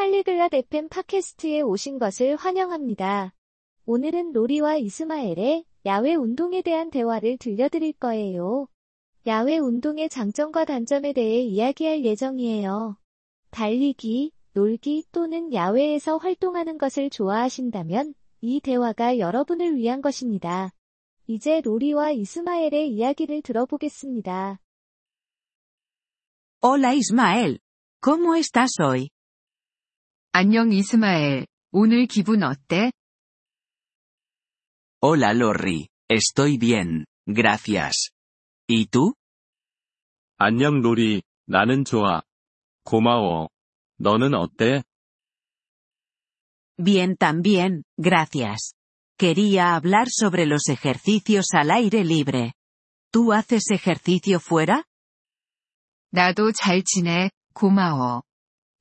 팔리글랏 FM 팟캐스트에 오신 것을 환영합니다. 오늘은 로리와 이스마엘의 야외 운동에 대한 대화를 들려드릴 거예요. 야외 운동의 장점과 단점에 대해 이야기할 예정이에요. 달리기, 놀기 또는 야외에서 활동하는 것을 좋아하신다면 이 대화가 여러분을 위한 것입니다. 이제 로리와 이스마엘의 이야기를 들어보겠습니다. Hola Ismael. ¿Cómo estás hoy? 안녕 이스마엘. 오늘 기분 어때? Hola Lorry, estoy bien, gracias. ¿Y tú? 안녕 로리, 나는 좋아. 고마워. 너는 어때? Bien también, gracias. Quería hablar sobre los ejercicios al aire libre. ¿Tú haces ejercicio fuera? 나도 잘 지내. 고마워.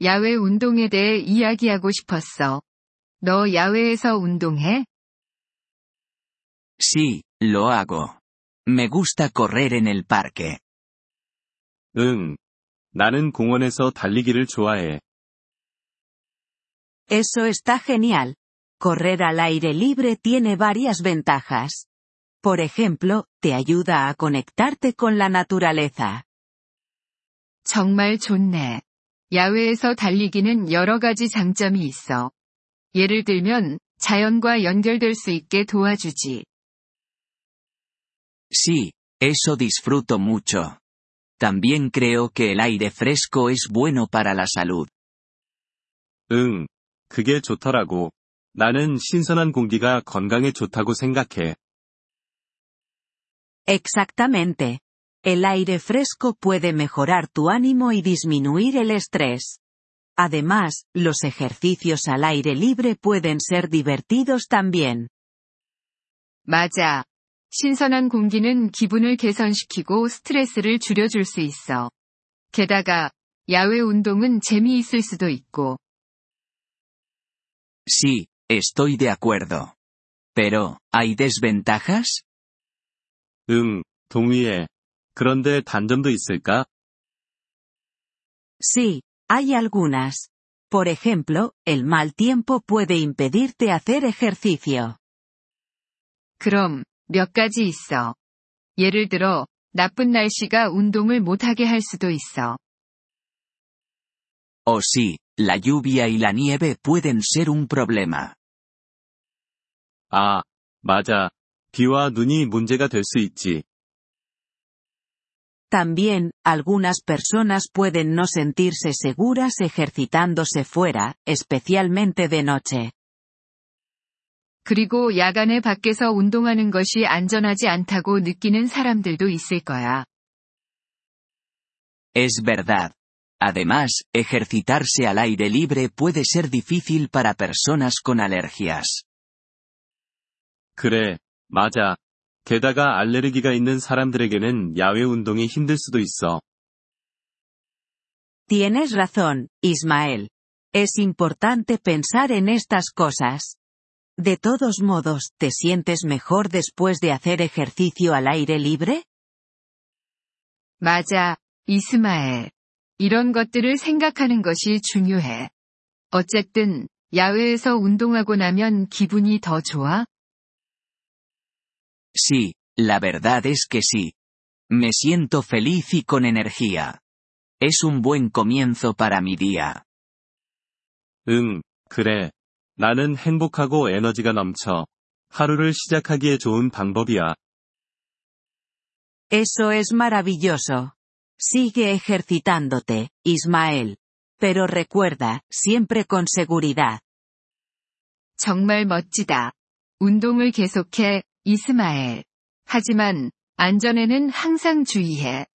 야외 운동에 대해 이야기하고 싶었어. 너 야외에서 운동해? Sí, lo hago. Me gusta correr en el parque. 응. 나는 공원에서 달리기를 좋아해. Eso está genial. Correr al aire libre tiene varias ventajas. Por ejemplo, te ayuda a conectarte con la naturaleza. 정말 좋네. 야외에서 달리기는 여러 가지 장점이 있어. 예를 들면, 자연과 연결될 수 있게 도와주지. Sí, eso disfruto mucho. También creo que el aire fresco es bueno para la salud. 응. 그게 좋더라고. 나는 신선한 공기가 건강에 좋다고 생각해. Exactamente. El aire fresco puede mejorar tu ánimo y disminuir el estrés. Además, los ejercicios al aire libre pueden ser divertidos también. 맞아. 신선한 공기는 기분을 개선시키고 스트레스를 줄여줄 수 있어. 게다가, 야외 운동은 재미있을 수도 있고. Sí, estoy de acuerdo. Pero, ¿hay desventajas? 응, 동의해. 그런데 단점도 있을까? Sí, hay algunas. Por ejemplo, el mal tiempo puede impedirte hacer ejercicio. 그럼, 몇 가지 있어. 예를 들어, 나쁜 날씨가 운동을 못하게 할 수도 있어. O sí, la lluvia y la nieve pueden ser un problema. 아, 맞아. 비와 눈이 문제가 될 수 있지. También, algunas personas pueden no sentirse seguras ejercitándose fuera, especialmente de noche. 그리고 야간에 밖에서 운동하는 것이 안전하지 않다고 느끼는 사람들도 있을 거야. Es verdad. Además, ejercitarse al aire libre puede ser difícil para personas con alergias. 그래, 맞아. 게다가 알레르기가 있는 사람들에게는 야외 운동이 힘들 수도 있어. Tienes razón, Ismael. Es importante pensar en estas cosas. De todos modos, ¿te sientes mejor después de hacer ejercicio al aire libre? 맞아, 이스마엘. 이런 것들을 생각하는 것이 중요해. 어쨌든, 야외에서 운동하고 나면 기분이 더 좋아? Sí, la verdad es que sí. Me siento feliz y con energía. Es un buen comienzo para mi día. 응, 그래. 나는 행복하고 에너지가 넘쳐. 하루를 시작하기에 좋은 방법이야. Eso es maravilloso. Sigue ejercitándote, Ismael. Pero recuerda, siempre con seguridad. 정말 멋지다. 운동을 계속해, 이스마엘. 하지만, 안전에는 항상 주의해.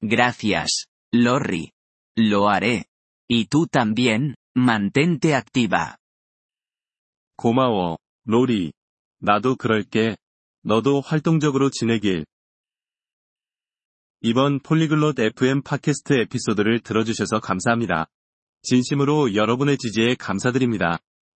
Gracias, Lorry. Lo haré. Y tú también, mantente activa. 고마워, 로리. 나도 그럴게. 너도 활동적으로 지내길. 이번 폴리글롯 FM 팟캐스트 에피소드를 들어주셔서 감사합니다. 진심으로 여러분의 지지에 감사드립니다.